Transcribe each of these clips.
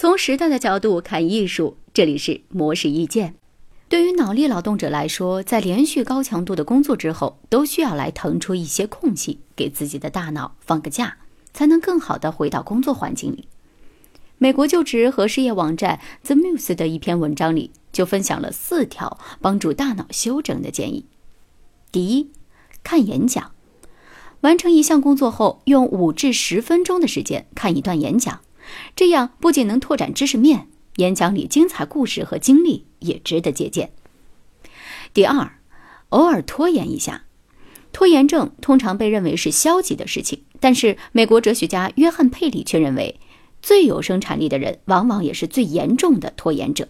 从时代的角度看艺术，这里是模式意见。对于脑力劳动者来说，在连续高强度的工作之后，都需要来腾出一些空隙，给自己的大脑放个假，才能更好的回到工作环境里。美国就职和失业网站 The Muse 的一篇文章里就分享了四条帮助大脑休整的建议。第一，看演讲，完成一项工作后，用五至十分钟的时间看一段演讲。这样不仅能拓展知识面，演讲里精彩故事和经历也值得借鉴。第二，偶尔拖延一下。拖延症通常被认为是消极的事情，但是美国哲学家约翰·佩里却认为，最有生产力的人往往也是最严重的拖延者。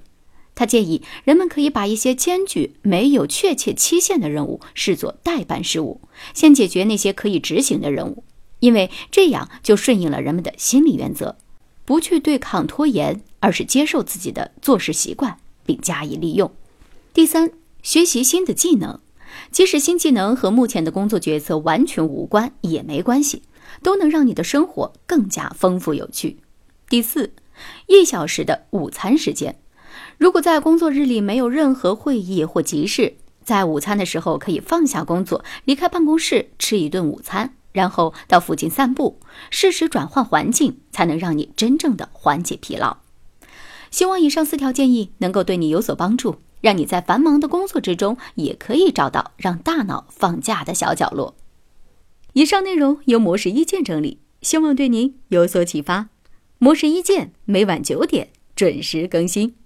他建议人们可以把一些艰巨、没有确切期限的任务视作代办事务，先解决那些可以执行的任务，因为这样就顺应了人们的心理原则。不去对抗拖延，而是接受自己的做事习惯，并加以利用。第三，学习新的技能，即使新技能和目前的工作角色完全无关也没关系，都能让你的生活更加丰富有趣。第四，一小时的午餐时间，如果在工作日里没有任何会议或急事，在午餐的时候可以放下工作，离开办公室吃一顿午餐。然后到附近散步，适时转换环境，才能让你真正的缓解疲劳。希望以上四条建议能够对你有所帮助，让你在繁忙的工作之中也可以找到让大脑放假的小角落。以上内容由模式意见整理，希望对您有所启发。模式意见每晚九点准时更新。